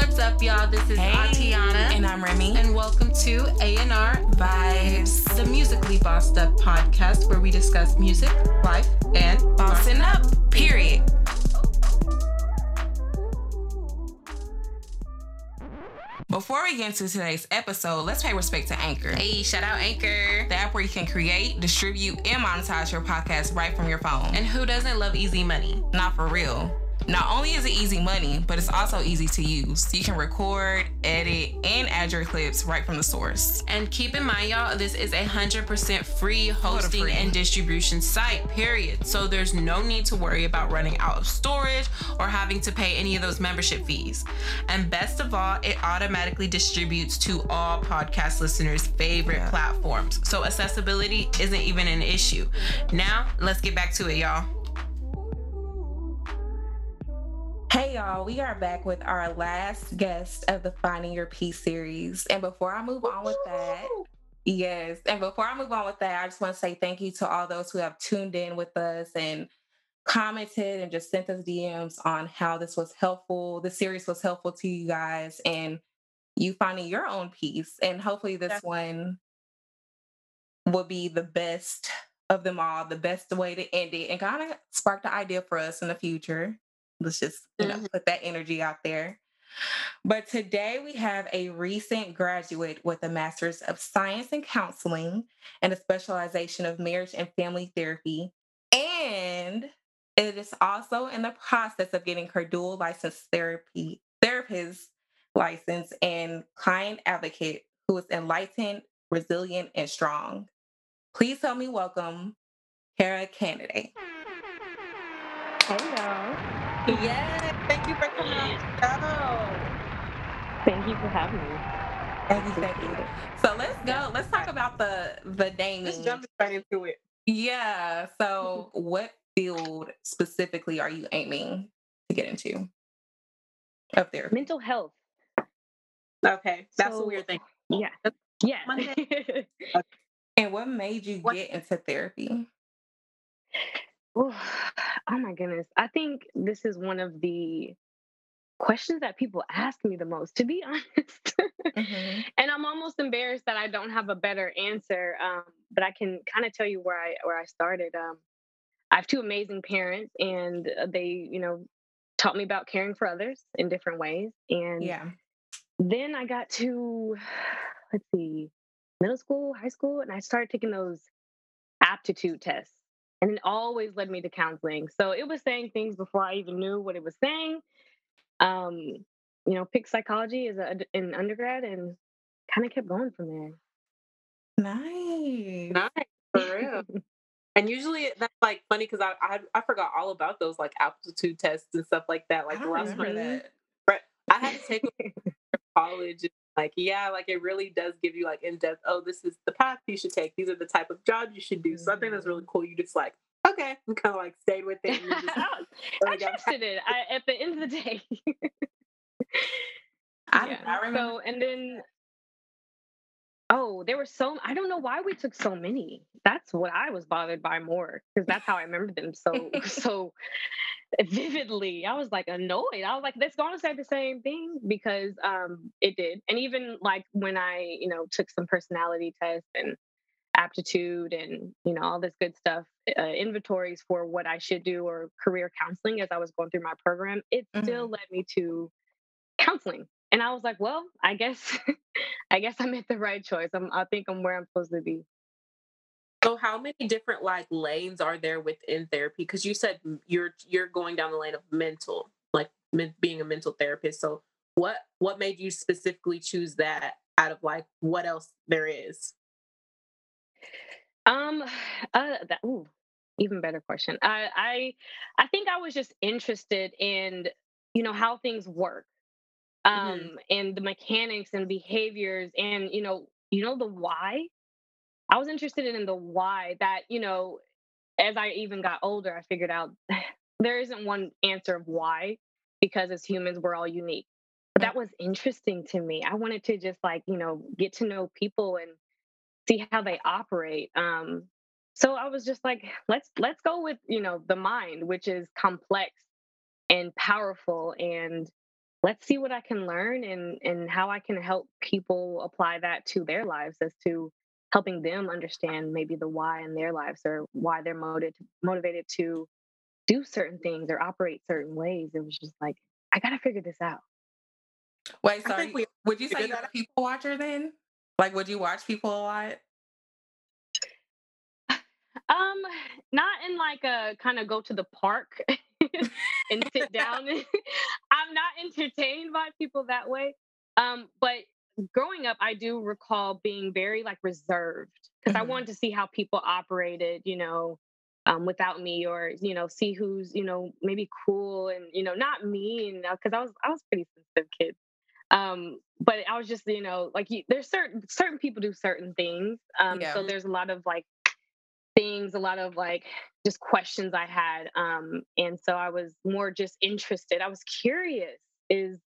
What's up, y'all? This is Hey. Atiana. And I'm Remy. and welcome to A&R Vibez. the Musically Bossed Up podcast where we discuss music, life, and Bossing up, period. Before we get into today's episode, let's pay respect to Anchor. Hey, shout out Anchor. The app where you can create, distribute, and monetize your podcast right from your phone. And who doesn't love easy money? not for real. Not only is it easy money, but it's also easy to use. You can record, edit, and add your clips right from the source. And keep in mind, y'all, this is a 100% free hosting free. and distribution site, period. So there's no need to worry about running out of storage or having to pay any of those membership fees. And best of all, it automatically distributes to all podcast listeners' favorite Yeah. platforms. So accessibility isn't even an issue. Now, let's get back to it, y'all. Hey y'all, we are back with our last guest of the Finding Your Peace series. And before I move on with that, yes, and before I move on with that, I just want to say thank you to all those who have tuned in with us and commented and just sent us DMs on how this was helpful. The series was helpful to you guys and you finding your own peace. And hopefully this one will be the best of them all, the best way to end it and kind of spark the idea for us in the future. Let's just, you know, Mhm. put that energy out there. But today we have a recent graduate with a master's of science in counseling and a specialization of marriage and family therapy. And it is also in the process of getting her dual license therapy therapist license and client advocate who is enlightened, resilient, and strong. Please help me welcome Cara Canady. Hey y'all. Yes, thank you for coming on the show. Thank you for having me. Thank you, thank you. So let's go. Let's talk about the the naming. Just jump right into it. Yeah. So, what field specifically are you aiming to get into? Up there. Mental health. Okay, that's So- a weird thing. Yeah. Yeah. Monday. And what made you What- get into therapy? Ooh, oh my goodness. I think this is one of the questions that people ask me the most, to be honest. Mhm. and I'm almost embarrassed that I don't have a better answer. Um, but I can kind of tell you where I where I started. Um, I have two amazing parents, and uh, they, you know, taught me about caring for others in different ways. And Yeah. then I got to let's see, middle school, high school, and I started taking those aptitude tests. And it always led me to counseling. So it was saying things before I even knew what it was saying. Um, you know, picked psychology as a, in undergrad and kind of kept going from there. Nice. Nice, for real. and usually that's like funny because I, I I forgot all about those like aptitude tests and stuff like that. I Like the last remember one that. I had to take it in college. Like yeah, like it really does give you like in depth. Oh, this is the path you should take. These are the type of jobs you should do. So I think that's really mm-hmm. cool. You just like okay, and kind of like stayed with it. And you just, oh, I really got trusted it. I, at the end of the day. I, Yeah. I remember. So and then oh, there were so I don't know why we took so many. That's what I was bothered by more because that's how I remember them so so vividly. I was like annoyed. I was like, that's going to say the same thing because um it did. And even like when I, you know, took some personality tests and aptitude and you know all this good stuff uh, inventories for what i should do or career counseling as i was going through my program it still led me to counseling and i was like well i guess i guess i made the right choice I'm, i think i'm where i'm supposed to be So how many different like lanes are there within therapy? Because you said you're you're going down the lane of mental, like men- being a mental therapist. So what what made you specifically choose that out of like what else there is? Um, uh, that ooh, even better question. I I I think I was just interested in you know how things work, um, Mhm. and the mechanics and behaviors, and you know you know the why. I was interested in the why that you know as I even got older, I figured out there isn't one answer of why because as humans we're all unique. But that was interesting to me. I wanted to just like you know get to know people and see how they operate. Um, so I was just like, let's let's go with you know the mind, which is complex and powerful and let's see what I can learn and and how I can help people apply that to their lives as to helping them understand maybe the why in their lives or why they're motivated motivated to do certain things or operate certain ways. It was just like, I gotta figure this out. Wait, sorry. We, would you say you're a people watcher then? Like, would you watch people a lot? Um, not in like a kind of go to the park and sit down. I'm not entertained by people that way. Um, but growing up, I do recall being very like reserved because mm-hmm. I wanted to see how people operated, you know, um, without me, or you know, see who's you know maybe cool and you know not mean because I was I was pretty sensitive kid. Um, but I was just you know like you, there's certain certain people do certain things. Um, yeah. so there's a lot of like things, a lot of like just questions I had. Um, and so I was more just interested. I was curious is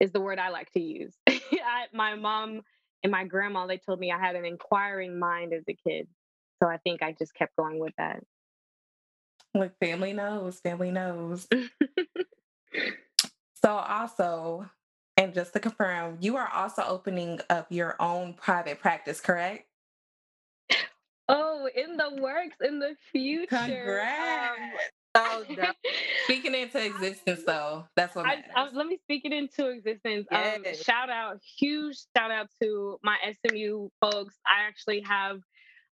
is the word I like to use. I, my mom and my grandma, they told me I had an inquiring mind as a kid. So I think I just kept going with that. Like family knows, family knows. so also, and just to confirm, you are also opening up your own private practice, correct? Oh, in the works in the future. Um, Congrats. Um, so speaking into existence, though, that's what I, I, let me speak it into existence. Yes. Um, shout out, huge shout out to my SMU folks. I actually have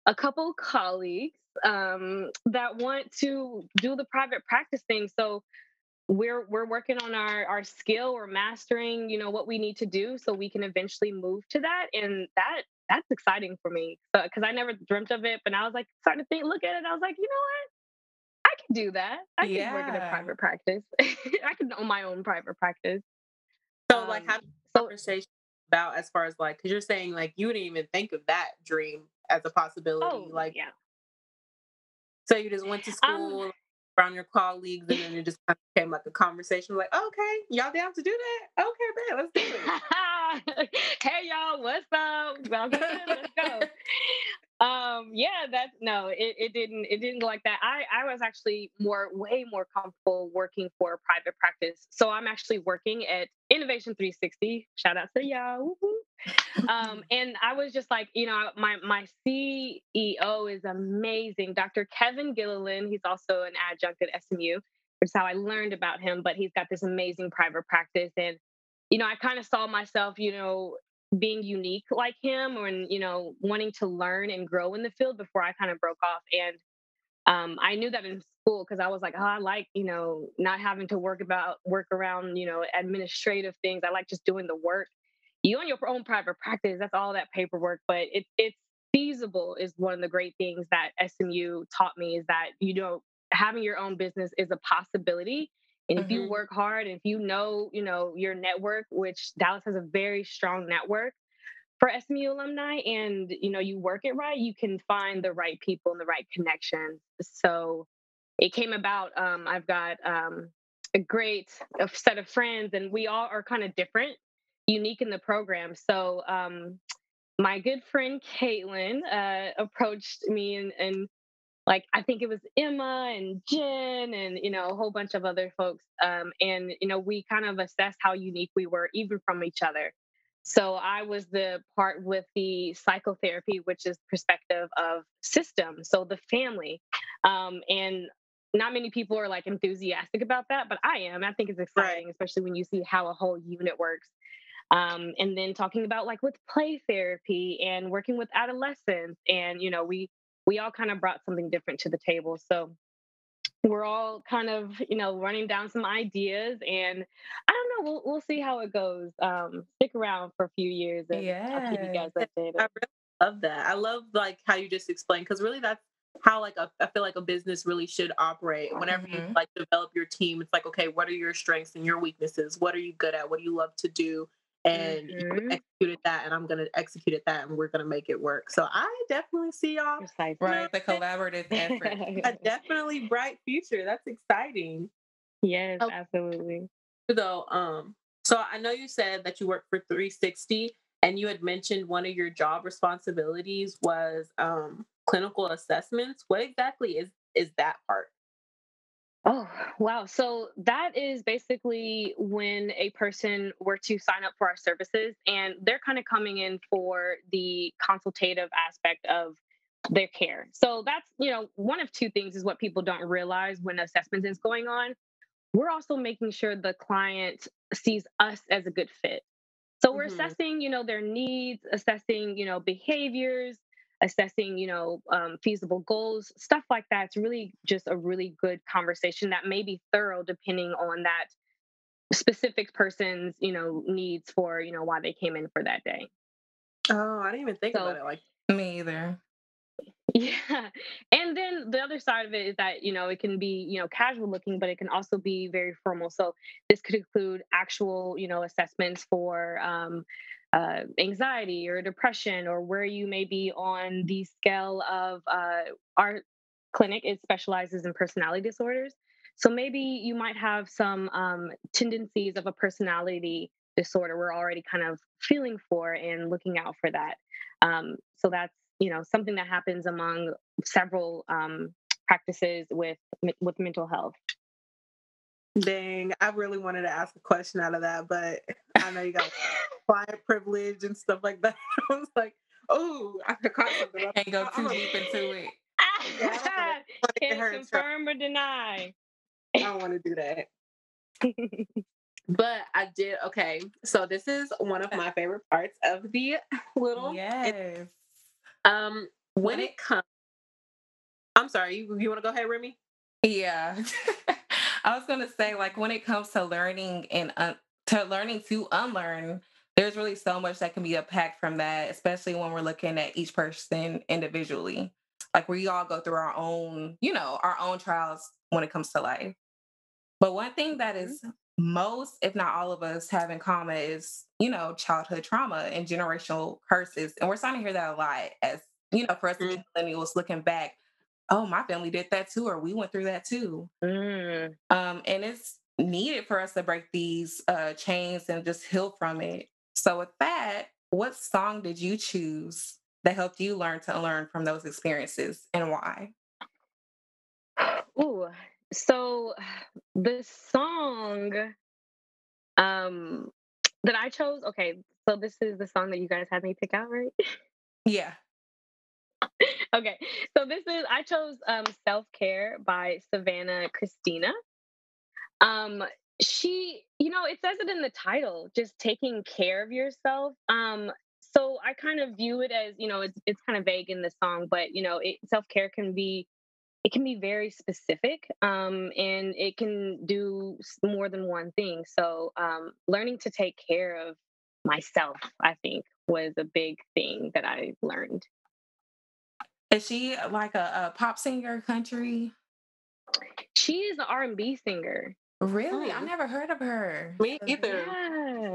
a couple colleagues um, that want to do the private practice thing. So we're we're working on our our skill. We're mastering, you know, what we need to do so we can eventually move to that. And that that's exciting for me because I never dreamt of it. But I was like starting to think, look at it. I was like, you know what? Do that. I can work in a private practice. I can own my own private practice. So, um, like, how so, conversation about as far as like, because you're saying like you didn't even think of that dream as a possibility. Oh, like, yeah. So you just went to um school. Um, around your colleagues, and then it just kind of became like a conversation, like, okay, y'all down to do that? Okay, man, let's do it. hey, y'all, what's up? let's go. um yeah that's no it, it didn't it didn't go like that. I i was actually more way more comfortable working for a private practice. So i'm actually working at innovation 360 shout out to y'all um and i was just like you know my my ceo is amazing. Dr kevin gilliland he's also an adjunct at smu which is how i learned about him but he's got this amazing private practice. And you know i kind of saw myself you know being unique like him and you know wanting to learn and grow in the field before i kind of broke off and um, i knew that in school because i was like oh i like you know not having to work about work around you know administrative things i like just doing the work. You own your own private practice that's all that paperwork but it, it's feasible is one of the great things that smu taught me is that you know having your own business is a possibility and mm-hmm. if you mm-hmm. work hard and if you know, you know, your network, which Dallas has a very strong network for SMU alumni and you know, you work it right, you can find the right people and the right connections. So it came about um, I've got um, a great set of friends and we all are kind of different, unique in the program. So um, my good friend Caitlin uh, approached me and, and like I think it was Emma and Jen and you know a whole bunch of other folks. Um, and you know we kind of assessed how unique we were even from each other. So I was the part with the psychotherapy, which is perspective of system, so the family, um, and not many people are like enthusiastic about that, but I am. I think it's exciting, right. especially when you see how a whole unit works. Um, and then talking about like with play therapy and working with adolescents, and you know we we all kind of brought something different to the table. So we're all kind of, you know, running down some ideas and I don't know, we'll we'll see how it goes. Um, stick around for a few years and yeah. I'll keep you guys updated. I really love that. I love like how you just explained because really that's how like a, I feel like a business really should operate. Whenever mm-hmm. you like develop your team, it's like, okay, what are your strengths and your weaknesses? What are you good at? What do you love to do? And mm-hmm. you executed that and I'm gonna execute it that and we're gonna make it work. So I definitely see y'all right the collaborative effort. a definitely bright future. That's exciting. Yes, oh, absolutely. Though, um, so I know you said that you work for 360 and you had mentioned one of your job responsibilities was um clinical assessments. What exactly is is that part? Oh, wow. So that is basically when a person were to sign up for our services and they're kind of coming in for the consultative aspect of their care. So that's, you know, one of two things is what people don't realize when assessment is going on. We're also making sure the client sees us as a good fit. So we're Mm-hmm. assessing, you know, their needs, assessing, you know, behaviors, assessing, you know, um, feasible goals, stuff like that. It's really just a really good conversation that may be thorough depending on that specific person's, you know, needs for, you know, why they came in for that day. Oh, I didn't even think So- about it like Me either. Yeah. And then the other side of it is that, you know, it can be, you know, casual looking, but it can also be very formal. So this could include actual, you know, assessments for um, uh, anxiety or depression or where you may be on the scale of uh, our clinic. It specializes in personality disorders. So maybe you might have some um, tendencies of a personality disorder we're already kind of feeling for and looking out for that. Um, so that's you know something that happens among several um, practices with with mental health. Dang, I really wanted to ask a question out of that, but I know you got client privilege and stuff like that. I was like, oh, I could caught something. I'm- Can't go I'm too gonna- deep into it. Yeah, I don't wanna Can't confirm or deny. I don't want to do that. But I did okay. So this is one of my favorite parts of the little Yes. um when When it it- comes I'm sorry, you, you want to go ahead, Remy? Yeah. I was going to say, like, when it comes to learning and un- to learning to unlearn, there's really so much that can be unpacked from that, especially when we're looking at each person individually. Like, we all go through our own, you know, our own trials when it comes to life. But one thing that mm-hmm. is most, if not all of us, have in common is, you know, childhood trauma and generational curses. And we're starting to hear that a lot as, you know, for us be mm-hmm. millennials looking back, oh, my family did that too, or we went through that too. Mm. Um, and it's needed for us to break these uh, chains and just heal from it. So, with that, what song did you choose that helped you learn to learn from those experiences and why? Ooh, so the song um that I chose, okay, so this is the song that you guys had me pick out, right? Yeah. okay. So this is I chose um Self-Care by Savannah Cristina. Um she, you know, it says it in the title, just taking care of yourself. Um so I kind of view it as, you know, it's it's kind of vague in the song, but you know, it, self-care can be it can be very specific um, and it can do more than one thing so um, learning to take care of myself i think was a big thing that i learned Is she like a, a pop singer, country? she is an r&b singer Really? I Hmm. never heard of her. Me either.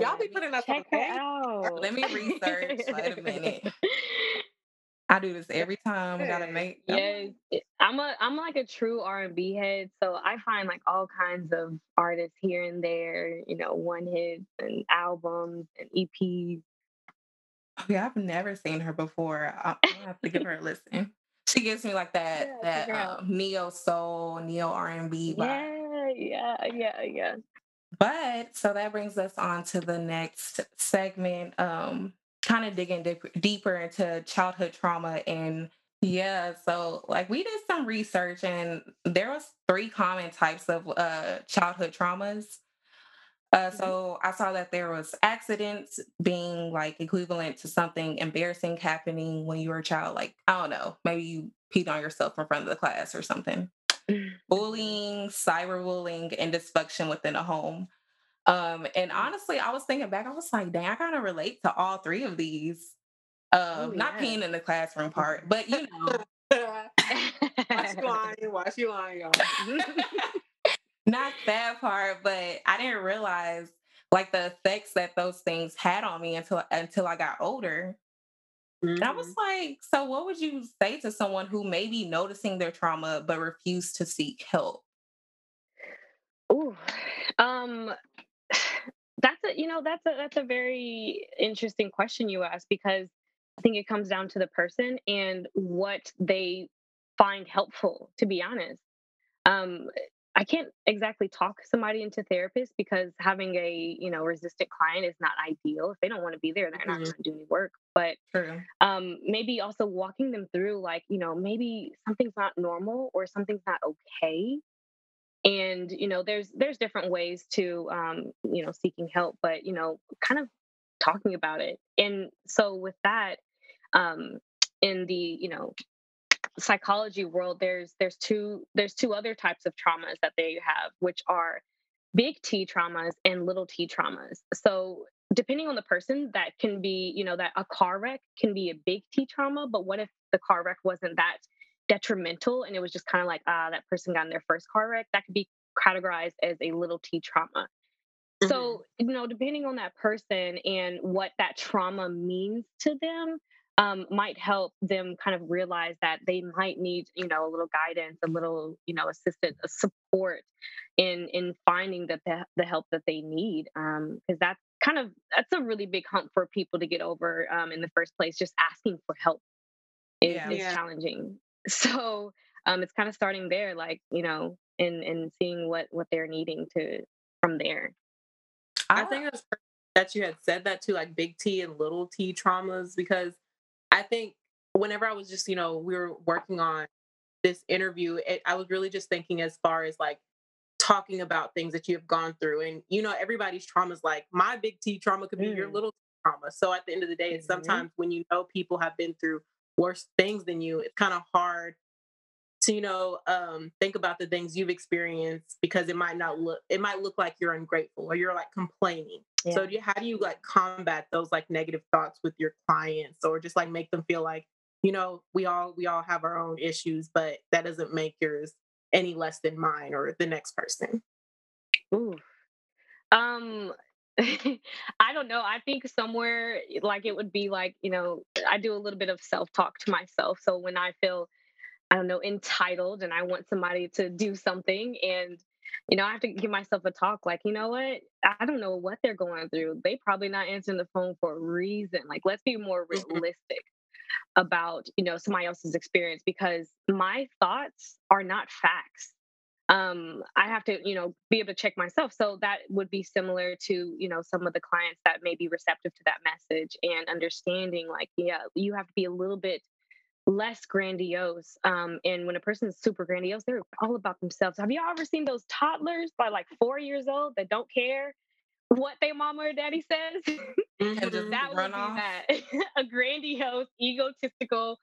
Y'all be putting us check on her game. out Let me research. Wait a minute. I do this every time. I gotta Hey. make. yes it- i'm a i'm like a true r&b head so i find like all kinds of artists here and there you know one hits and albums and eps Yeah, I've never seen her before. I- have to give her a listen. She gives me like that Yeah, that um, neo soul, neo R and B vibe. Yeah, yeah, yeah, yeah. But so that brings us on to the next segment. Um, kind of digging dip- deeper into childhood trauma and yeah, so like we did some research and there was three common types of uh childhood traumas. Uh, so I saw that there was accidents being like equivalent to something embarrassing happening when you were a child. Like I don't know, maybe you peed on yourself in front of the class or something. Bullying, cyberbullying, and dysfunction within a home. Um, and honestly, I was thinking back, I was like, dang, I kind of relate to all three of these. Um, Oh, not yeah. peeing in the classroom part, but you know, Watch you lying, watch you lying, y'all. not that part, but I didn't realize like the effects that those things had on me until until I got older. And I was Mhm. like, so what would you say to someone who may be noticing their trauma but refuse to seek help? Ooh, um, that's a you know that's a that's a very interesting question you ask because I think it comes down to the person and what they find helpful. To be honest, um, I can't exactly talk somebody into therapist because having a you know resistant client is not ideal. If they don't want to be there, they're not Mhm. going to do any work. But um, maybe also walking them through like you know maybe something's not normal or something's not okay and you know there's there's different ways to um, you know seeking help but you know kind of talking about it and so with that um, in the you know psychology world there's there's two there's two other types of traumas that they have which are big t traumas and little t traumas. So depending on the person that can be you know that a car wreck can be a big t trauma but what if the car wreck wasn't that detrimental and it was just kind of like ah that person got in their first car wreck that could be categorized as a little t trauma. So you know depending on that person and what that trauma means to them um, might help them kind of realize that they might need you know a little guidance a little you know assistance a support in in finding the the, the help that they need because that's kind of that's a really big hump for people to get over um, in the first place just asking for help is, Yeah. is Yeah. challenging so um, it's kind of starting there like you know and and seeing what what they're needing to from there I think it's perfect that you had said that too, like big T and little T traumas, because I think whenever I was just, you know, we were working on this interview, it, I was really just thinking as far as like talking about things that you have gone through. And, you know, everybody's trauma is like my big T trauma could be your Mm. little T trauma. So at the end of the day, it's Mhm. sometimes when you know people have been through worse things than you, it's kind of hard to you know um think about the things you've experienced because it might not look it might look like you're ungrateful or you're like complaining so do you, how do you like combat those like negative thoughts with your clients or just like make them feel like you know we all we all have our own issues but that doesn't make yours any less than mine or the next person Ooh. Um I don't know. I think somewhere like it would be like, you know, I do a little bit of self-talk to myself. So when I feel I don't know, entitled and I want somebody to do something and you know, I have to give myself a talk like, you know what? I don't know what they're going through. They probably not answering the phone for a reason. Like let's be more Mhm. realistic about, you know, somebody else's experience because my thoughts are not facts um i have to you know be able to check myself so that would be similar to you know some of the clients that may be receptive to that message and understanding like yeah you have to be a little bit less grandiose um and when a person is super grandiose they're all about themselves. Have you ever seen those toddlers by like four years old that don't care what their mama or daddy says? Mhm. that would be that. A grandiose egotistical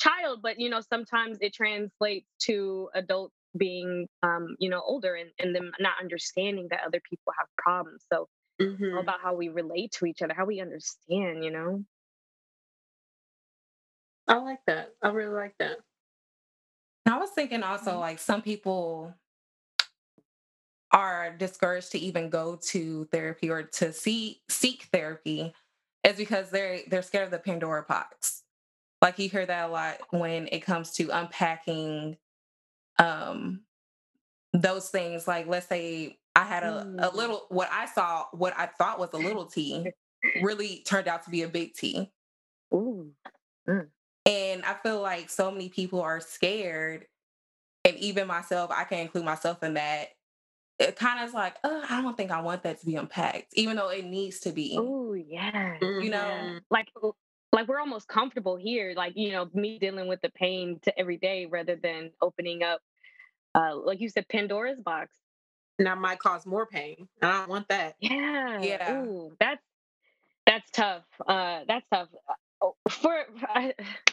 child but you know sometimes it translates to adults being um you know older and, and them not understanding that other people have problems. So Mhm. all about how we relate to each other how we understand you know i like that i really like that I was thinking also like some people are discouraged to even go to therapy or to see seek therapy is because they're they're scared of the Pandora box. Like you hear that a lot when it comes to unpacking um those things like let's say I had a, a Mm. little what I saw what I thought was a little T really turned out to be a big T. Ooh. And I feel like so many people are scared, and even myself, I can include myself in that. It kind of is like, oh, I don't think I want that to be unpacked, even though it needs to be. Oh yeah You know, Mhm. like like we're almost comfortable here like you know me dealing with the pain to every day rather than opening up uh like you said pandora's box and that might cause more pain and i don't want that Yeah. Yeah. Ooh, that's that's tough. Uh, that's tough. Oh, For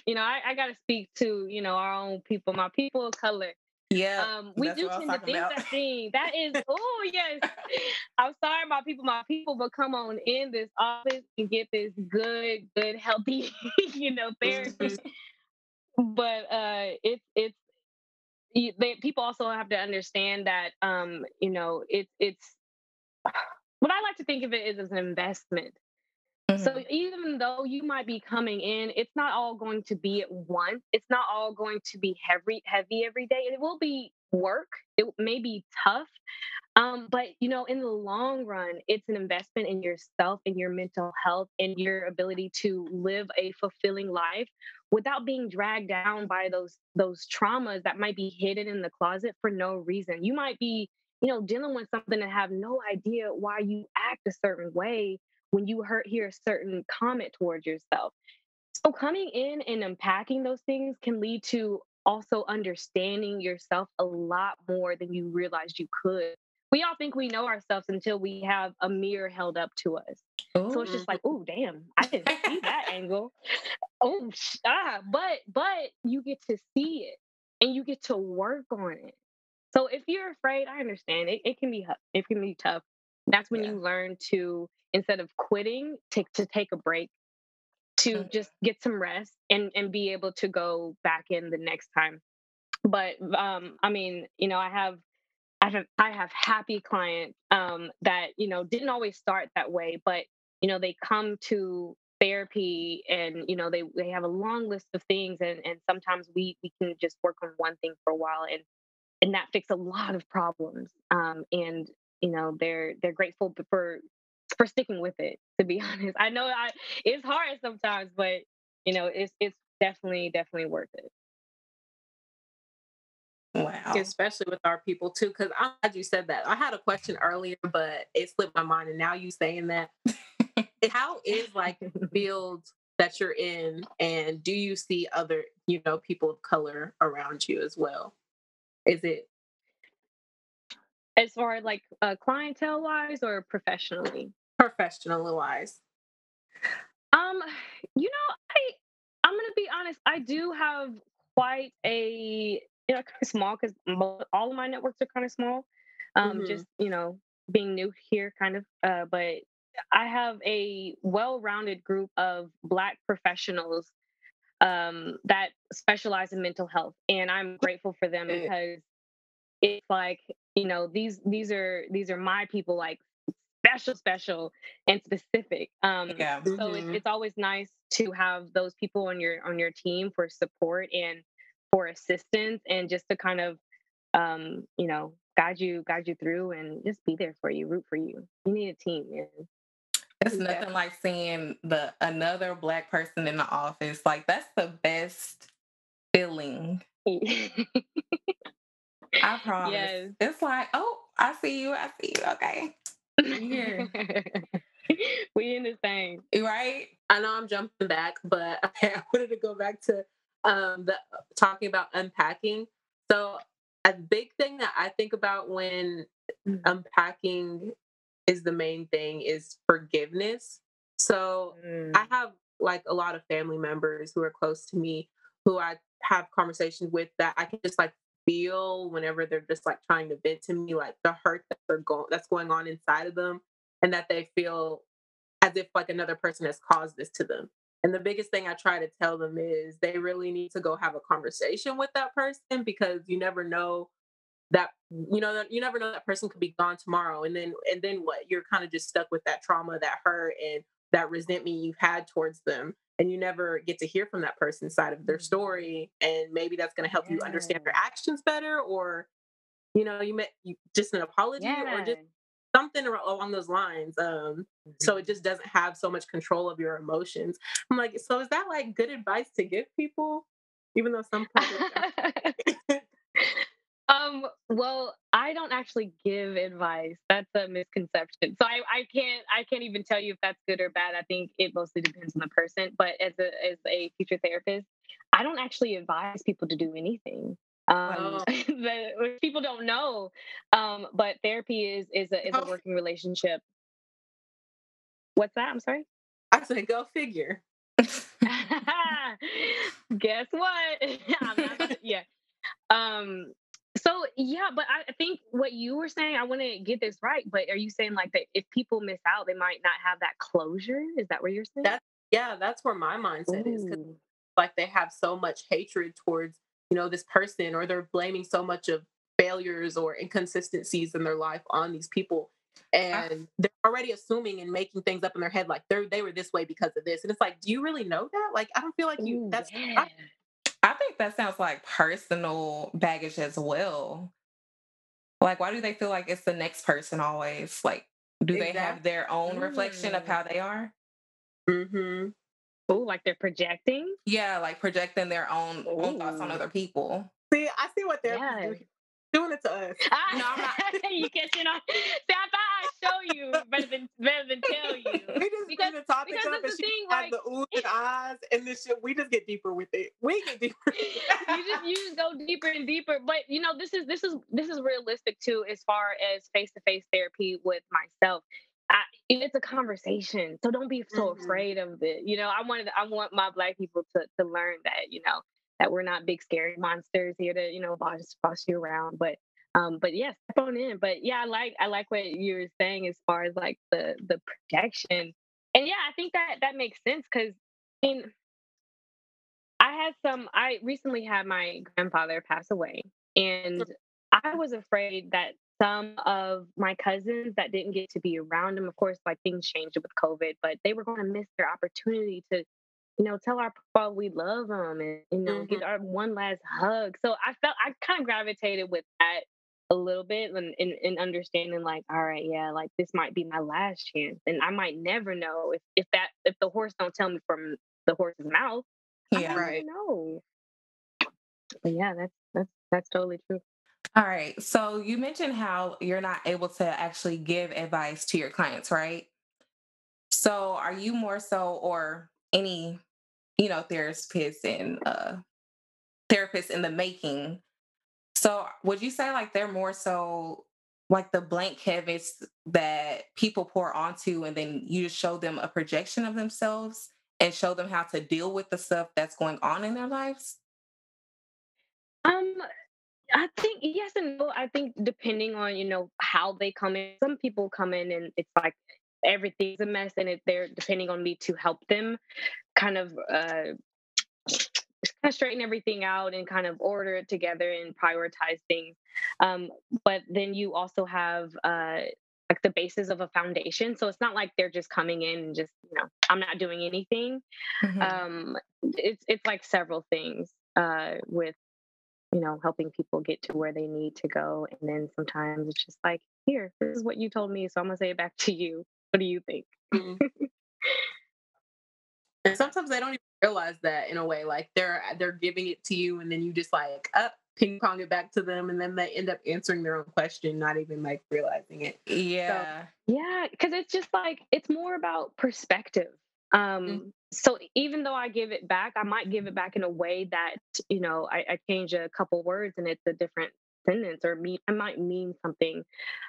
you know, I, I got to speak to you know our own people, my people of color. yeah. Um, we do tend to think about. that thing. That is, oh yes. I'm sorry, my people, my people, but come on in this office and get this good, good, healthy, you know, therapy. but uh, it's it's they, people also have to understand that um, you know it's it's what I like to think of it is as an investment. So Mhm. even though you might be coming in, it's not all going to be at once. It's not all going to be heavy, heavy every day. It will be work. It may be tough, um, but you know, in the long run, it's an investment in yourself, in your mental health, in your ability to live a fulfilling life without being dragged down by those those traumas that might be hidden in the closet for no reason. You might be, you know, dealing with something and have no idea why you act a certain way when you hear, hear a certain comment towards yourself. So coming in and unpacking those things can lead to also understanding yourself a lot more than you realized you could. We all think we know ourselves until we have a mirror held up to us. So it's just like, oh damn, I didn't see that angle. Oh ah, but but you get to see it and you get to work on it. So if you're afraid, I understand it. It can be it can be tough. That's when Yeah. you learn to instead of quitting, take to take a break, to Mhm. just get some rest and and be able to go back in the next time. But um, I mean, you know, I have I have I have happy clients um, that you know didn't always start that way, but you know they come to therapy and you know they they have a long list of things and and sometimes we we can just work on one thing for a while and and that fix a lot of problems um, and you know they're they're grateful for for sticking with it to be honest i know I, it's hard sometimes but you know it's it's definitely definitely worth it Wow. especially with our people too. Because I'm glad you said that. I had a question earlier, but it slipped my mind, and now you saying that. How is like the field that you're in, and do you see other, you know, people of color around you as well? Is it as far as like uh, clientele wise or professionally professional wise? Um, you know, I I'm gonna be honest. I do have quite a you know kind of small because all of my networks are kind of small. Um, Mhm. just you know being new here, kind of. Uh, but I have a well-rounded group of Black professionals um, that specialize in mental health, and I'm grateful for them because it's like you know these these are these are my people like special special and specific um Yeah. so Mhm. it's, it's always nice to have those people on your on your team for support and for assistance and just to kind of um you know guide you guide you through and just be there for you root for you you need a team man It's nothing like seeing the another black person in the office. Like that's the best feeling. I promise. Yes. It's like, oh, I see you. I see you. Okay. Here. we in the same Right? I know I'm jumping back, but I wanted to go back to um, the talking about unpacking. So a big thing that I think about when Mm. unpacking is the main thing is forgiveness. So Mm. I have like a lot of family members who are close to me who I have conversations with that I can just like feel whenever they're just like trying to vent to me like the hurt that they're going that's going on inside of them and that they feel as if like another person has caused this to them. And the biggest thing I try to tell them is they really need to go have a conversation with that person because you never know that you know you never know that person could be gone tomorrow and then and then what you're kind of just stuck with that trauma that hurt and that resentment you've had towards them and you never get to hear from that person's side of their story and maybe that's going to help you understand their actions better or you know you met you, just an apology or just something along those lines um so it just doesn't have so much control of your emotions. I'm like so is that like good advice to give people? Even though some people um well i don't actually give advice that's a misconception so I, I can't i can't even tell you if that's good or bad i think it mostly depends on the person but as a as a future therapist i don't actually advise people to do anything um Oh. the, people don't know um but therapy is is a is a working relationship what's that i'm sorry i said go figure Guess what? I'm not to- yeah. Um. So yeah, but I think what you were saying, I want to get this right. But are you saying like that if people miss out, they might not have that closure? Is that what you're saying? That- yeah that's where my mindset is because like they have so much hatred towards you know this person or they're blaming so much of failures or inconsistencies in their life on these people uh and they're already assuming and making things up in their head like they they were this way because of this and it's like do you really know that like i don't feel like you Ooh, that's yeah. I think that sounds like personal baggage as well. Like, why do they feel like it's the next person always? Like, do they have their own reflection of Mm. how they are? Mm-hmm. Ooh, like they're projecting. Yeah, like projecting their own, own thoughts on other people. see i see what they're Yeah. doing doing it to us Ah, No, I'm not- you catching on? See, I thought I'd show you better than better than tell you. we just Because- bring the topic because up and the she thing, like- the oohs and ahs and this shit we just get deeper with it we get deeper you just you just go deeper and deeper. But you know, this is this is this is realistic too, as far as face to face therapy with myself. I, it's a conversation, so don't be so Mhm. afraid of it. You know, I wanted I want my black people to to learn that you know that we're not big scary monsters here to you know boss boss you around, but. Um, but yes, yeah, step on in. But yeah, I like I like what you were saying as far as like the the protection, and yeah, I think that that makes sense because I mean, I had some. I recently had my grandfather pass away, and I was afraid that some of my cousins that didn't get to be around him, of course, like things changed with COVID, but they were going to miss their opportunity to, you know, tell our papa we love them and you know give our one last hug. So I felt I kind of gravitated with that a little bit and in, in understanding like all right yeah like this might be my last chance and i might never know if if that if the horse don't tell me from the horse's mouth I Yeah. never Right. know. But yeah, that's that's that's totally true. All right. So you mentioned how you're not able to actually give advice to your clients, right? So are you more so, or any, you know, therapists and uh, therapists in the making? So would you say like they're more so like the blank canvas that people pour onto, and then you just show them a projection of themselves and show them how to deal with the stuff that's going on in their lives? Um, I think yes and no. I think depending on you know how they come in. Some people come in and it's like everything's a mess, and it, they're depending on me to help them kind of uh kind of straighten everything out and kind of order it together and prioritize things. Um, but then you also have uh like the basis of a foundation. So it's not like they're just coming in and just, you know, I'm not doing anything. Mhm. um it's it's like several things uh with you know helping people get to where they need to go and then sometimes it's just like here this is what you told me so i'm gonna say it back to you what do you think Mhm. and sometimes they don't even realize that in a way like they're they're giving it to you and then you just like up ping pong it back to them and then they end up answering their own question not even like realizing it. Yeah. yeah because it's just like it's more about perspective. Um so even though i give it back i might give it back in a way that you know i, I change a couple words and it's a different sentence or mean i might mean something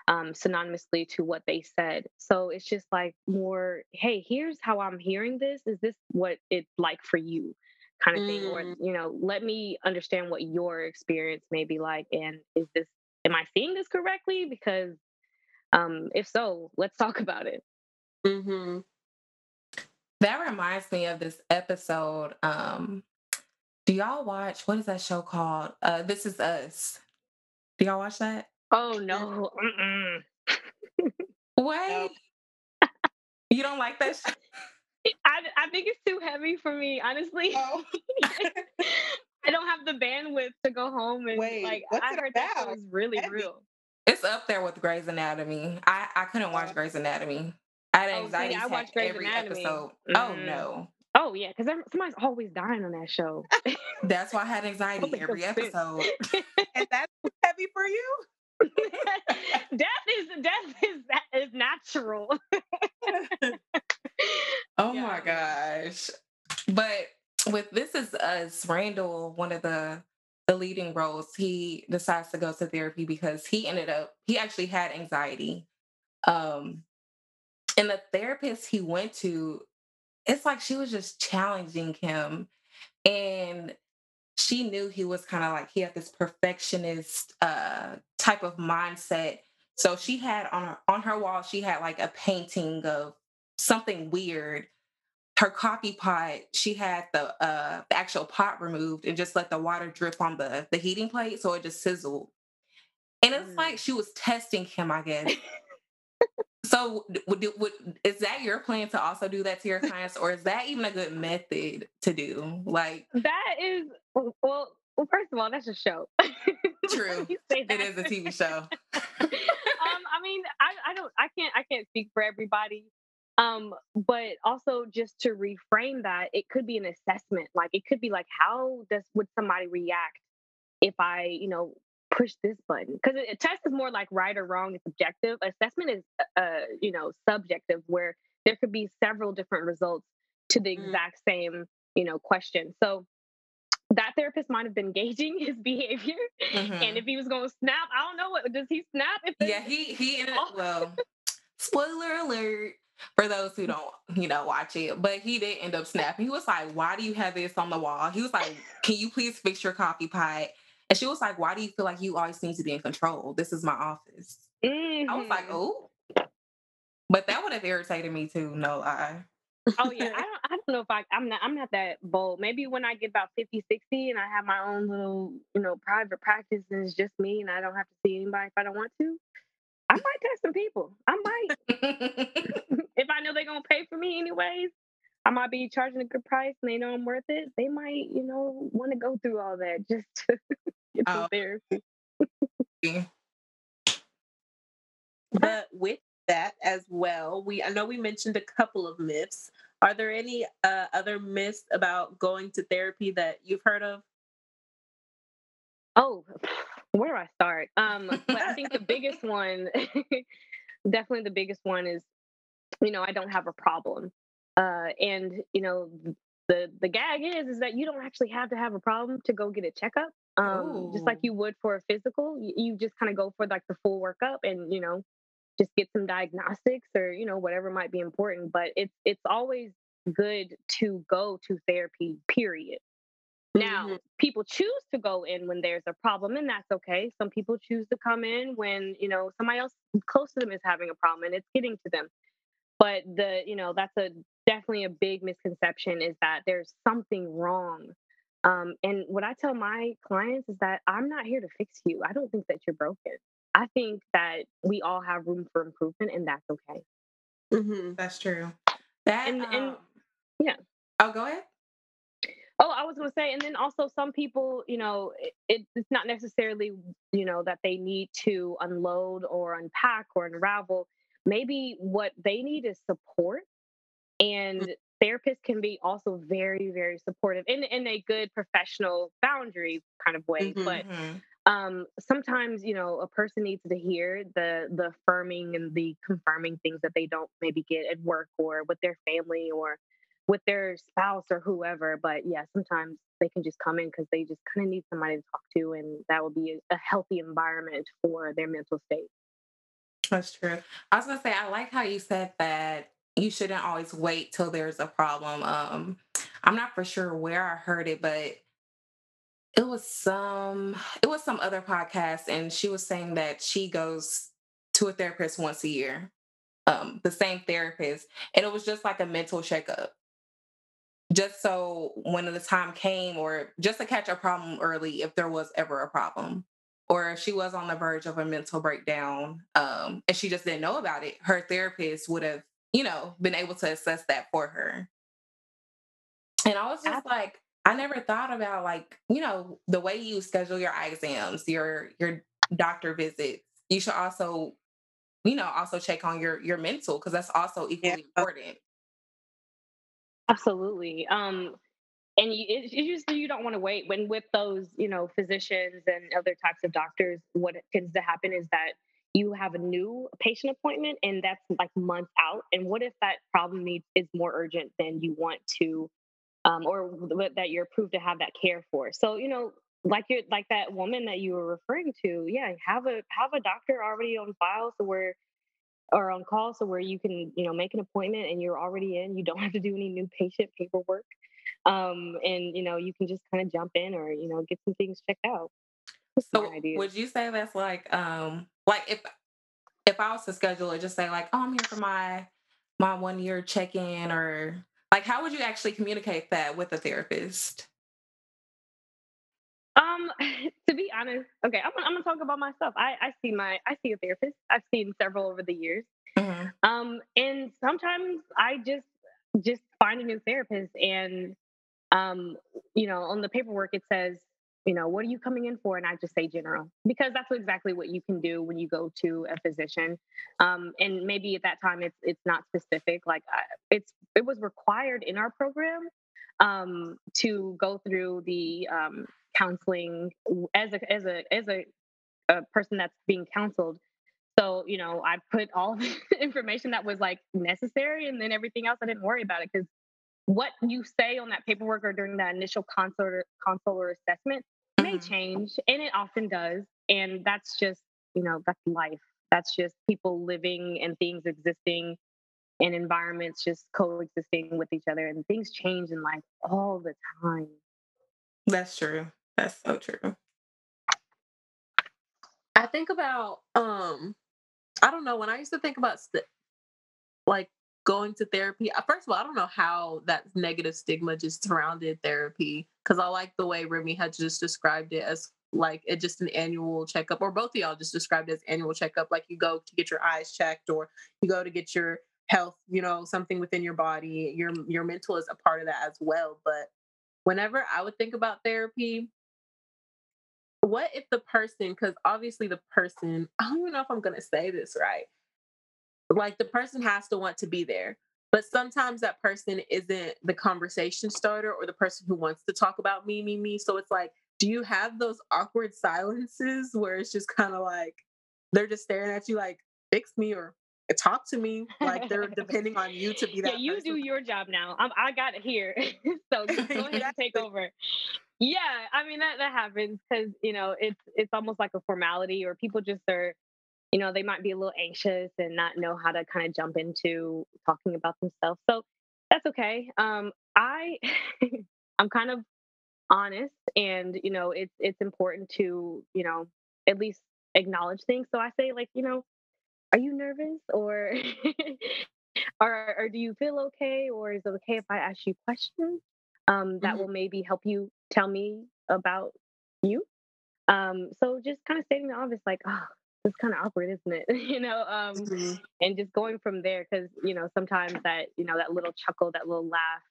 um synonymously to what they said so it's just like more hey here's how i'm hearing this is this what it's like for you kind of thing or Mm. you know let me understand what your experience may be like and is this am i seeing this correctly because um if so let's talk about it mm-hmm. That reminds me of this episode. Um, do y'all watch what is that show called? Uh, this is Us. Do y'all watch that? oh no Mm-mm. Wait, you don't like that? I, I think it's too heavy for me honestly Oh. i don't have the bandwidth to go home and Wait, like what's i heard that show was really Heavy. real It's up there with Grey's Anatomy. I I couldn't watch Oh. Grey's Anatomy. I had Oh, see, anxiety I watched Grey's every Anatomy. episode. Oh Mm. no, oh yeah because somebody's always dying on that show that's why I had anxiety make every episode. and that's heavy for you death is death is is natural Oh Yeah. my gosh. But with This Is Us, Randall, one of the the leading roles, he decides to go to therapy because he ended up he actually had anxiety. Um and the therapist he went to, it's like she was just challenging him. And she knew he was kind of like he had this perfectionist uh type of mindset. So she had on her on her wall, she had like a painting of something weird. Her coffee pot, she had the uh the actual pot removed and just let the water drip on the the heating plate so it just sizzled. And it's Mm. like she was testing him, I guess. So, would, would, is that your plan to also do that to your clients, or is that even a good method to do? Like that is well. Well, first of all, that's a show. True, it is a TV show. um, I mean, I, I don't, I can't, I can't speak for everybody. Um, but also just to reframe that, it could be an assessment. Like it could be like, how does would somebody react if I, you know, push this button because a test is more like right or wrong it's objective assessment is uh, uh you know subjective where there could be several different results to the mm. exact same you know question so that therapist might have been gauging his behavior mm-hmm. and if he was going to snap i don't know what does he snap if yeah he he ended well spoiler alert for those who don't, you know, watch it. But he did end up snapping. He was like, Why do you have this on the wall? He was like, Can you please fix your coffee pot? And she was like, Why do you feel like you always seem to be in control? This is my office. Mm-hmm. I was like, mm-hmm. Oh. But that would have irritated me too, no lie. oh yeah, I don't I don't know if I I'm not I'm not that bold. Maybe when I get about 50, 60 and I have my own little, you know, private practice and it's just me and I don't have to see anybody if I don't want to. I might test some people. I might. if I know they're gonna pay for me anyways, I might be charging a good price and they know I'm worth it, they might, you know, want to go through all that just to get some oh. therapy. but with that as well, we I know we mentioned a couple of myths. Are there any uh, other myths about going to therapy that you've heard of? Oh, where do I start? Um, but I think the biggest one, definitely the biggest one is, you know, I don't have a problem. Uh, and you know, the the gag is is that you don't actually have to have a problem to go get a checkup. Um, just like you would for a physical, you, you just kind of go for like the full workup, and you know, just get some diagnostics or you know whatever might be important. But it's it's always good to go to therapy. Period. Now, mm-hmm. people choose to go in when there's a problem, and that's okay. Some people choose to come in when, you know, somebody else close to them is having a problem and it's getting to them. But the, you know, that's a definitely a big misconception is that there's something wrong. Um, and what I tell my clients is that I'm not here to fix you. I don't think that you're broken. I think that we all have room for improvement, and that's okay. Mm-hmm, that's true. That and, um, and yeah. Oh, go ahead. Oh, I was going to say, and then also some people, you know, it, it's not necessarily, you know, that they need to unload or unpack or unravel. Maybe what they need is support and. Therapists can be also very very supportive in in a good professional boundary kind of way mm-hmm. but mm-hmm. um sometimes you know a person needs to hear the the affirming and the confirming things that they don't maybe get at work or with their family or with their spouse or whoever but yeah sometimes they can just come in because they just kind of need somebody to talk to and that will be a, a healthy environment for their mental state that's true i was gonna say i like how you said that you shouldn't always wait till there's a problem. Um, I'm not for sure where I heard it, but it was some it was some other podcast, and she was saying that she goes to a therapist once a year, um, the same therapist, and it was just like a mental checkup. Just so when the time came, or just to catch a problem early if there was ever a problem, or if she was on the verge of a mental breakdown um, and she just didn't know about it, her therapist would have you know, been able to assess that for her. And I was just like, I never thought about like, you know, the way you schedule your eye exams, your your doctor visits. You should also, you know, also check on your your mental because that's also equally yeah. important. Absolutely. Um, and you, it, it usually you don't want to wait when with those, you know, physicians and other types of doctors. What tends to happen is that you have a new patient appointment and that's like months out and what if that problem needs is more urgent than you want to um, or that you're approved to have that care for? So you know like you're like that woman that you were referring to yeah have a have a doctor already on file so where or on call so where you can you know make an appointment and you're already in you don't have to do any new patient paperwork um, and you know you can just kind of jump in or you know get some things checked out so would you say that's like um like if if I was to schedule it, just say like, oh, I'm here for my my one year check in, or like, how would you actually communicate that with a therapist? Um, to be honest, okay, I'm, I'm gonna talk about myself. I I see my I see a therapist. I've seen several over the years. Mhm. Um, and sometimes I just just find a new therapist, and um, you know, on the paperwork it says, you know, what are you coming in for? And I just say general because that's exactly what you can do when you go to a physician. Um, and maybe at that time it's it's not specific. Like I, it's it was required in our program um, to go through the um, counseling as a as a as a, a person that's being counseled. So you know, I put all the information that was like necessary, and then everything else I didn't worry about it because what you say on that paperwork or during that initial consult or assessment may Mhm. change, and it often does. And that's just you know that's life. That's just people living and things existing and environments just coexisting with each other and things change in life all the time. That's true. That's so true. I think about um I don't know when I used to think about st- like going to therapy. uh, First of all, I don't know how that negative stigma just surrounded therapy because I like the way Remy had just described it as like it just an annual checkup, or both of y'all just described it as annual checkup. Like you go to get your eyes checked, or you go to get your health, you know, something within your body. Your your mental is a part of that as well. But whenever I would think about therapy, what if the person because obviously the person i don't even know if i'm going to say this right like the person has to want to be there but sometimes that person isn't the conversation starter or the person who wants to talk about me me me so it's like do you have those awkward silences where it's just kind of like they're just staring at you like fix me or uh, talk to me like they're depending on you to be that Yeah, you person. do your job now. I'm, I got it here, so go ahead and take over. Yeah, I mean that that happens because you know it's it's almost like a formality, or people just are, you know, they might be a little anxious and not know how to kind of jump into talking about themselves. So that's okay. Um, I I'm kind of honest, and you know it's it's important to you know at least acknowledge things. So I say like you know, are you nervous or or or do you feel okay or is it okay if i ask you questions um, that Mhm. will maybe help you tell me about you um, so just kind of stating the obvious like oh it's kind of awkward isn't it you know um, Mhm. and just going from there because you know sometimes that you know that little chuckle that little laugh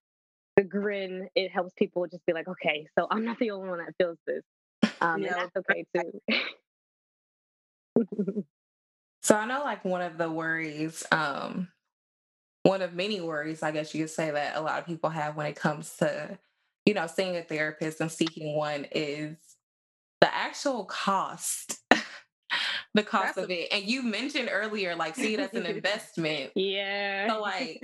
the grin it helps people just be like okay so i'm not the only one that feels this um, Yeah. and that's okay too So I know like one of the worries, um, one of many worries, I guess you could say that a lot of people have when it comes to, you know, seeing a therapist and seeking one is the actual cost. The cost That's of it. And you mentioned earlier, like see it as an investment. yeah So like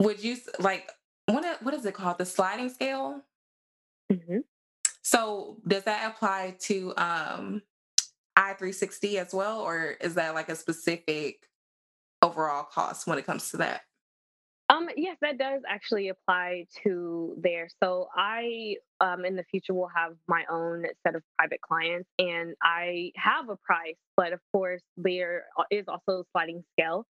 would you like what what is it called? The sliding scale? Mhm. So does that apply to um I360 as well, or is that like a specific overall cost when it comes to that? Um, yes, that does actually apply to there. So I, um, in the future, will have my own set of private clients, and I have a price, but of course, there is also a sliding scale.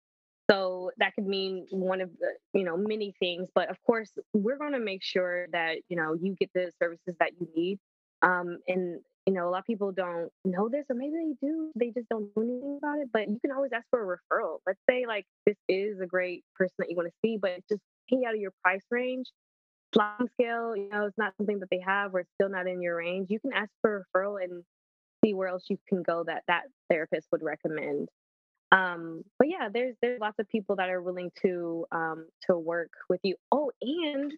So that could mean one of the, you know, many things. But of course, we're going to make sure that you know you get the services that you need. Um, and you know, a lot of people don't know this, or maybe they do. They just don't know anything about it. But you can always ask for a referral. Let's say like this is a great person that you want to see, but just hey out of your price range. Sliding scale, you know, it's not something that they have, or it's still not in your range. You can ask for a referral and see where else you can go that that therapist would recommend. Um, but yeah, there's there's lots of people that are willing to um, to work with you. Oh, and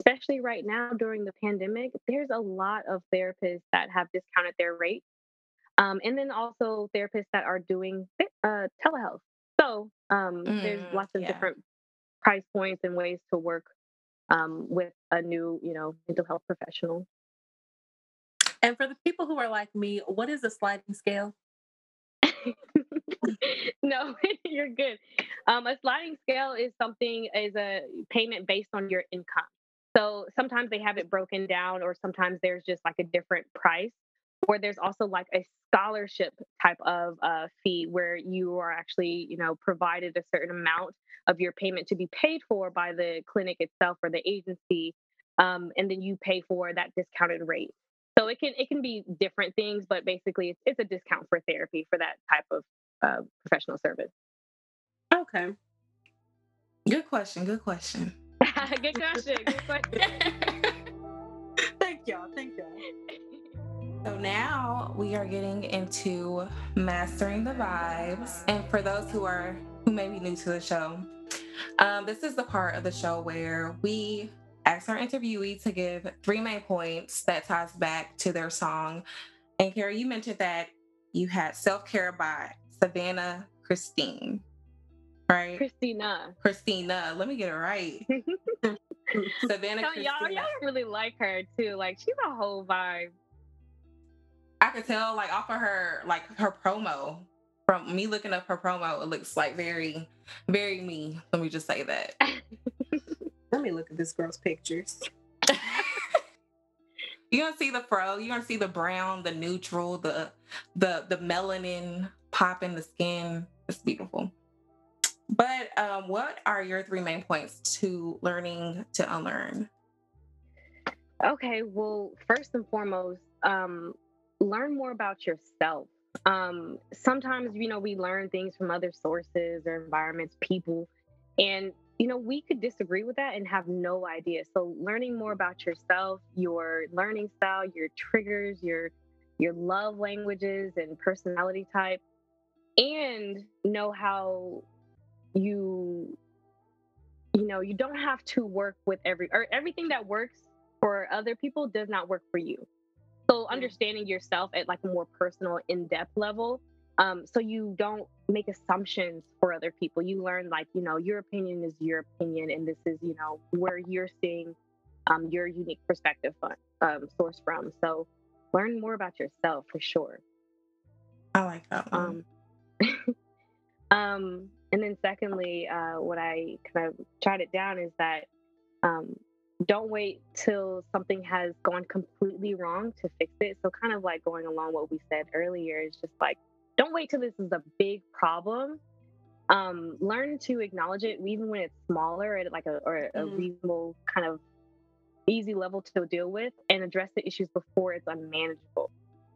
especially right now during the pandemic, there's a lot of therapists that have discounted their rates, um, and then also therapists that are doing uh, telehealth. So um, there's Mm, lots of yeah. different price points and ways to work um, with a new, you know, mental health professional. and for the people who are like me what is a sliding scale no, you're good. Um, a sliding scale is something is a payment based on your income. So sometimes they have it broken down, or sometimes there's just like a different price. Or there's also like a scholarship type of uh, fee where you are actually, you know, provided a certain amount of your payment to be paid for by the clinic itself or the agency, um, and then you pay for that discounted rate. So it can it can be different things, but basically it's, it's a discount for therapy for that type of uh, professional service. Okay. Good question. Good question. good question. Good question. Thank y'all. Thank y'all. So now we are getting into mastering the vibes. And for those who are who may be new to the show, um, this is the part of the show where we ask our interviewee to give three main points that ties back to their song. And Cara, you mentioned that you had self care by Savannah Christine, right? Christina. Christina. Let me get it right. Savannah So Christina. y'all, y'all really like her too. Like she's a whole vibe. I could tell like off of her like her promo from me looking up her promo, it looks like very, very me. Let me just say that. Let me look at this girl's pictures. You're gonna see the fro, you're gonna see the brown, the neutral, the the the melanin pop in the skin. It's beautiful. But um, what are your three main points to learning to unlearn? Okay, well, first and foremost, um, learn more about yourself. Um, sometimes, you know, we learn things from other sources or environments, people, and you know, we could disagree with that and have no idea. So, learning more about yourself, your learning style, your triggers, your your love languages and personality type, and know how you you know you don't have to work with every or everything that works for other people does not work for you. So understanding yourself at like a more personal, in-depth level, um, so you don't make assumptions for other people. You learn like you know your opinion is your opinion, and this is you know where you're seeing um, your unique perspective from, um, source from. So learn more about yourself for sure. I like that one. Um, um, and then secondly, uh, what I kind of jotted down is that um, don't wait till something has gone completely wrong to fix it. So kind of like going along what we said earlier is just like don't wait till this is a big problem. Um, learn to acknowledge it even when it's smaller at like a or a Mm. reasonable kind of easy level to deal with and address the issues before it's unmanageable.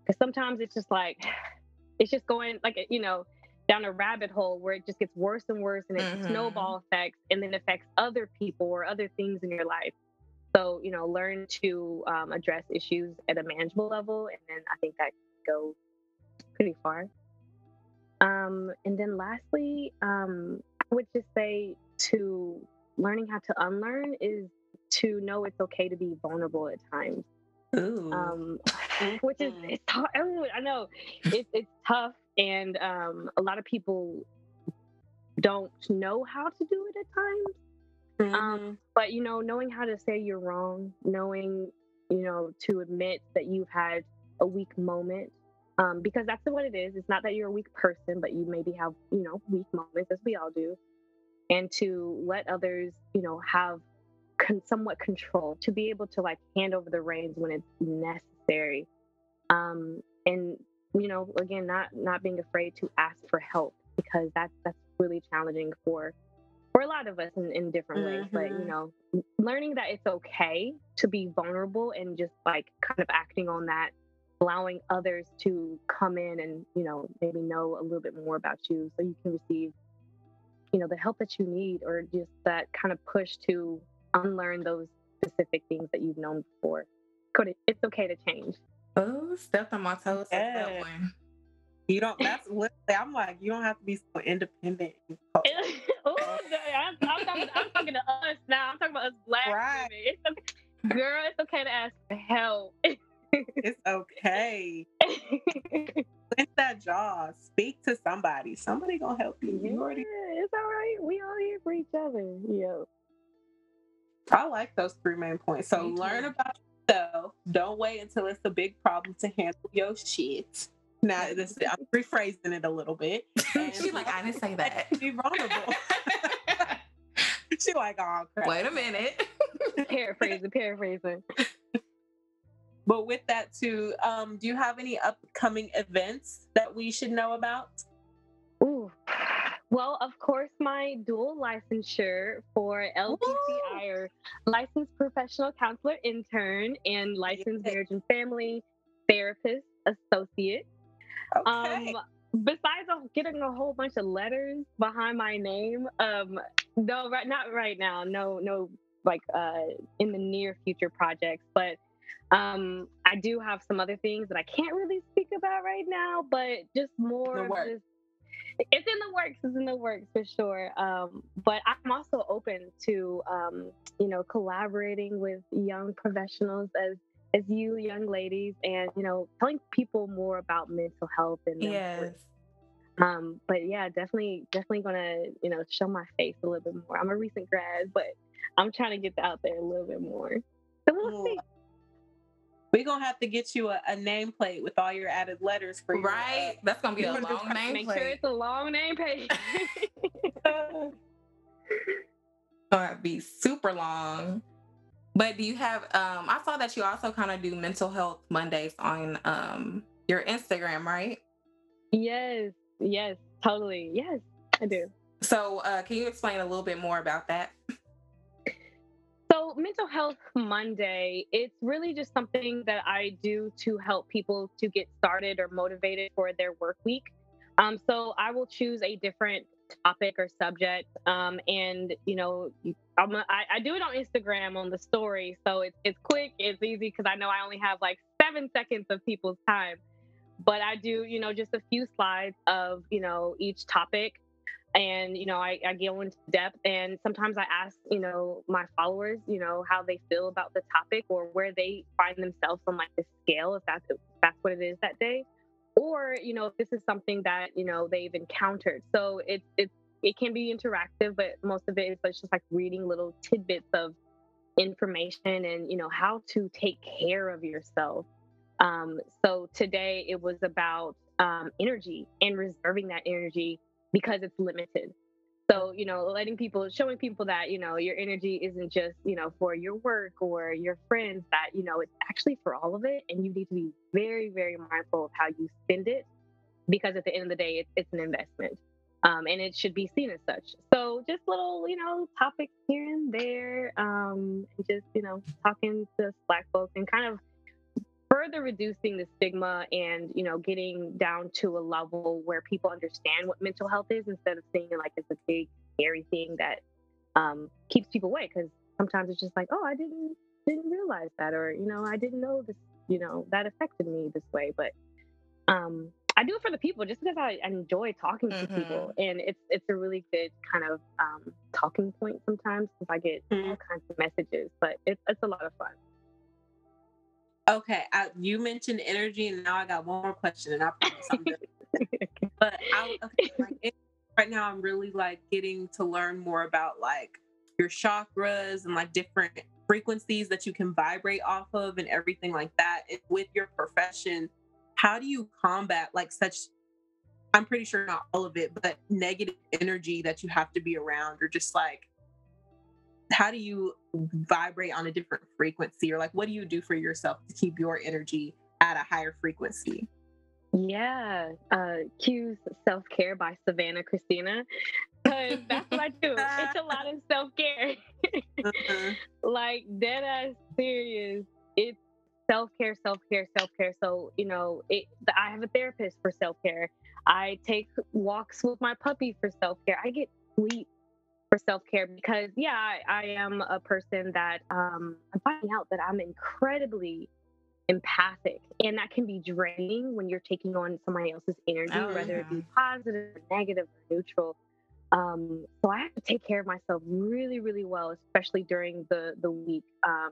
Because sometimes it's just like it's just going like you know down a rabbit hole where it just gets worse and worse and it Mhm. snowball effects and then affects other people or other things in your life. So, you know, learn to um, address issues at a manageable level. And then I think that can go pretty far. Um, and then lastly, um, I would just say to learning how to unlearn is to know it's okay to be vulnerable at times Ooh. um, which is Mhm. it's tough. Everyone, I know it's it's tough, and um, a lot of people don't know how to do it at times. Um, But you know, knowing how to say you're wrong, knowing you know to admit that you've had a weak moment, um, because that's what it is. It's not that you're a weak person, but you maybe have you know weak moments, as we all do, and to let others you know have con- somewhat control to be able to like hand over the reins when it's necessary um and you know again not not being afraid to ask for help because that's that's really challenging for for a lot of us in, in different ways but you Mhm. know learning that it's okay to be vulnerable and just like kind of acting on that allowing others to come in and you know maybe know a little bit more about you so you can receive you know the help that you need or just that kind of push to unlearn those specific things that you've known before Could it- it's okay to change Oh, stepped on my toes. with that one. you don't. That's what I'm like. You don't have to be so independent. oh, oh I'm, I'm, talking, I'm talking to us now i'm talking about us black Right. women it's okay, girl it's okay to ask for help It's okay. Clench that jaw. Speak to somebody. Somebody gonna help you. You already. It's all right we all here for each other yo I like those three main points. So Me too. learn about yourself. Don't wait until it's a big problem to handle your shit. Now this I'm rephrasing it a little bit. She's like, I didn't say that. Be vulnerable. she like, oh crap. Wait a minute. paraphrasing paraphrasing But with that too, um, do you have any upcoming events that we should know about? Ooh. Well, of course, my dual licensure for LPCI or licensed professional counselor intern and licensed Yay. marriage and family therapist associate. Okay. Um, besides getting a whole bunch of letters behind my name, um, no, right, not right now. No, no, like uh, in the near future projects, but um, I do have some other things that I can't really speak about right now, but just more of. It's in the works it's in the works for sure um, but i'm also open to um, you know collaborating with young professionals as as you young ladies and you know telling people more about mental health and Yes. um but yeah definitely definitely gonna you know show my face a little bit more. I'm a recent grad but i'm trying to get out there a little bit more. So we'll see We're gonna have to get you a, a nameplate with all your added letters for your, uh, Right? That's gonna be a long gonna name make sure it's a long name page gonna be super long. But do you have um I saw that you also kind of do mental health Mondays on um your Instagram, right? yes yes totally yes i do So uh can you explain a little bit more about that? So, Mental Health Monday, it's really just something that I do to help people to get started or motivated for their work week. Um, so, I will choose a different topic or subject. Um, and, you know, a, I, I do it on Instagram on the story. So, it's, it's quick, it's easy because I know I only have like seven seconds of people's time. But I do, you know, just a few slides of, you know, each topic and you know I, I go into depth and sometimes i ask you know my followers you know how they feel about the topic or where they find themselves on like the scale if that's if that's what it is that day or you know if this is something that you know they've encountered. So it's it's it can be interactive but most of it is just like reading little tidbits of information and you know how to take care of yourself. Um, so today it was about um, energy and reserving that energy because it's limited. So, you know, letting people, showing people that, you know, your energy isn't just, you know, for your work or your friends, that, you know, it's actually for all of it. And you need to be very, very mindful of how you spend it because at the end of the day, it's, it's an investment. Um, and it should be seen as such. So, just little, you know, topics here and there, um, just, you know, talking to Black folks and kind of further reducing the stigma and you know getting down to a level where people understand what mental health is instead of seeing it like it's a big scary thing that um, keeps people away. Because sometimes it's just like oh i didn't didn't realize that or you know i didn't know this you know that affected me this way. But um i do it for the people just because i, enjoy talking to people. And it's it's a really good kind of um, talking point sometimes because i get all Mhm. kinds of messages but it's, it's a lot of fun Okay, I, you mentioned energy, and now I got one more question, and I promise I'm done. But I okay, like, right now, I'm really like getting to learn more about like your chakras and like different frequencies that you can vibrate off of, and everything like that. And with your profession, how do you combat like such? I'm pretty sure not all of it, but negative energy that you have to be around, or just like how do you vibrate on a different frequency or like what do you do for yourself to keep your energy at a higher frequency Yeah, uh, Q's Self Care by Savannah Christina. Because that's what I do. It's a lot of self care. Uh-huh. like, dead ass serious. It's self care, self care, self care. So, you know, it, I have a therapist for self care. I take walks with my puppy for self care. I get sleep for self care because, yeah, I, I am a person that um, I'm finding out that I'm incredibly empathic and that can be draining when you're taking on somebody else's energy Oh, whether it be negative or neutral. Um, so i have to take care of myself really really well especially during the the week. Um,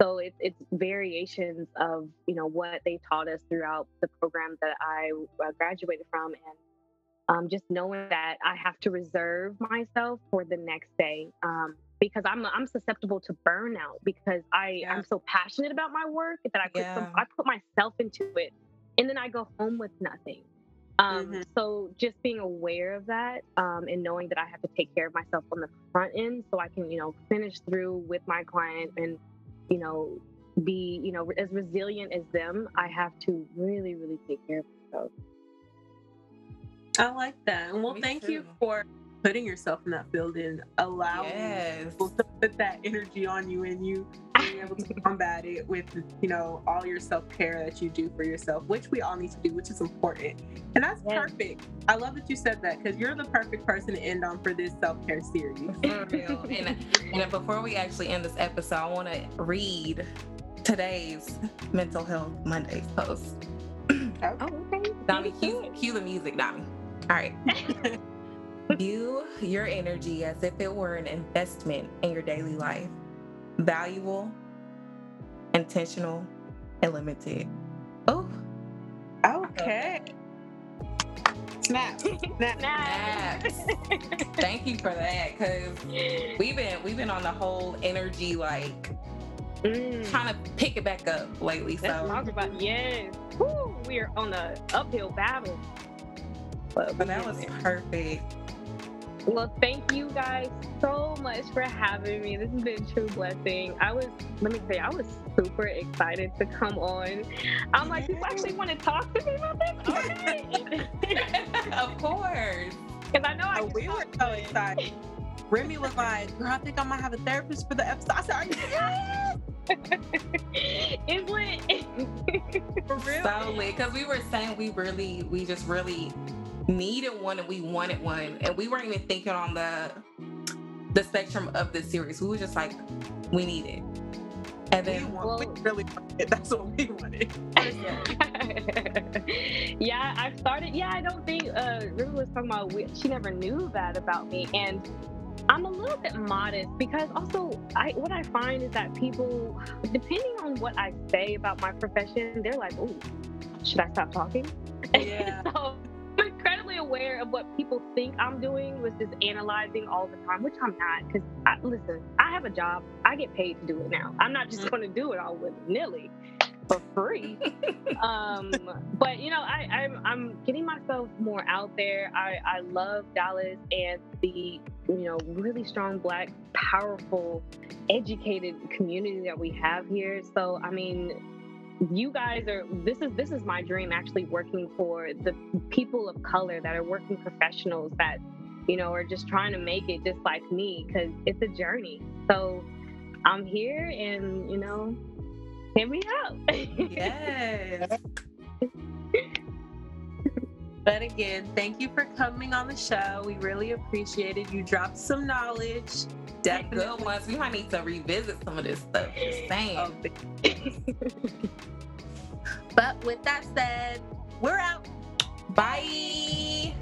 so it's it's variations of you know what they taught us throughout the program that i uh, graduated from and um, just knowing that i have to reserve myself for the next day um, because I'm I'm susceptible to burnout because I Yeah. I'm so passionate about my work that I put some, I put myself into it, and then I go home with nothing. Um, Mhm. So just being aware of that um, and knowing that I have to take care of myself on the front end, so I can you know finish through with my client and you know be you know as resilient as them. I have to really really take care of myself. I like that and well Me thank you for putting yourself in that field and allowing Yes. people to put that energy on you and you being able to combat it with you know all your self-care that you do for yourself which we all need to do which is important and that's Yeah. perfect i love that you said that because you're the perfect person to end on for this self-care series For real. and, and before we actually end this episode, I want to read today's Mental Health Mondays post. Oh, okay. Dami, cue, cue the music, Dami. All right. View your energy as if it were an investment in your daily life. Valuable, intentional, and limited. Oh, okay snap snap Snap. Thank you for that, because we've been we've been on the whole energy like Mm. trying to pick it back up lately. Let's So talk about yes. Woo, we are on the uphill battle. But, but that was perfect. well, thank you guys so much for having me. This has been a true blessing. I was let me tell you, I was super excited to come on. I'm like, people actually want to talk to me about this? Oh, okay. of course. Because I know I Oh, we were so excited Remy was like, girl, I think I might have a therapist for the episode. I said, Are you serious? it's lit. For real? So lit because we were saying we really, we just really needed one and we wanted one, and we weren't even thinking on the the spectrum of the series. We were just like, we need it, and we, then want, we really wanted. it. That's what we wanted. yeah, I started. Yeah, I don't think uh, River was talking about. We, she never knew that about me, and I'm a little bit modest because also, I what I find is that people, depending on what I say about my profession, they're like, "Oh, should I stop talking?" Yeah. so I'm aware of what people think I'm doing, which is analyzing all the time, which I'm not. Because I, listen, I have a job. I get paid to do it now. I'm not just going to do it all willy nilly for free. um, but you know, I, I'm I'm getting myself more out there. I, I love Dallas and the you know really strong black, powerful, educated community that we have here. So I mean, you guys are this is this is my dream actually working for the people of color that are working professionals that you know are just trying to make it just like me because it's a journey. So I'm here and you know hit me up. yes, But again, thank you for coming on the show. We really appreciate it. You dropped some knowledge. Definitely. good ones. We might need to revisit some of this stuff. Just oh, saying. Oh, but with that said, we're out. Bye.